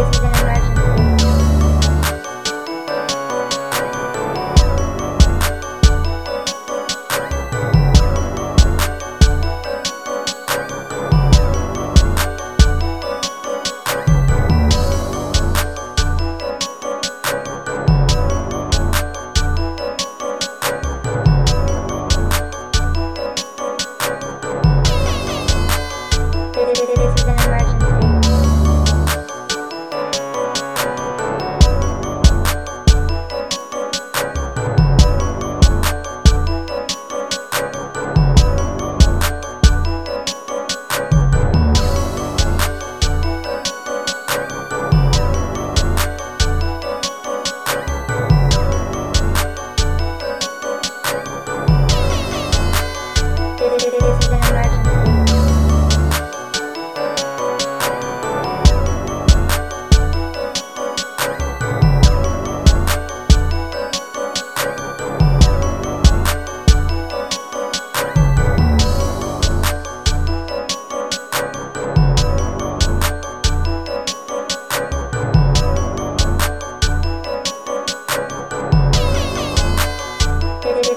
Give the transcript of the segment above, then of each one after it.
Oh,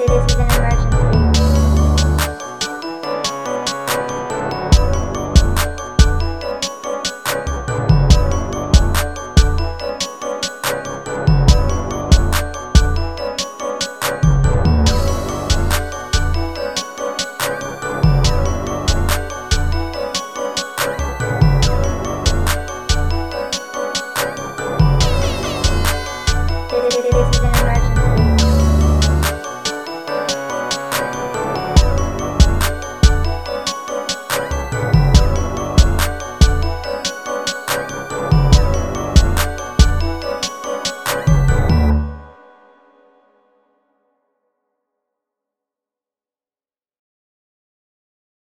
Oh.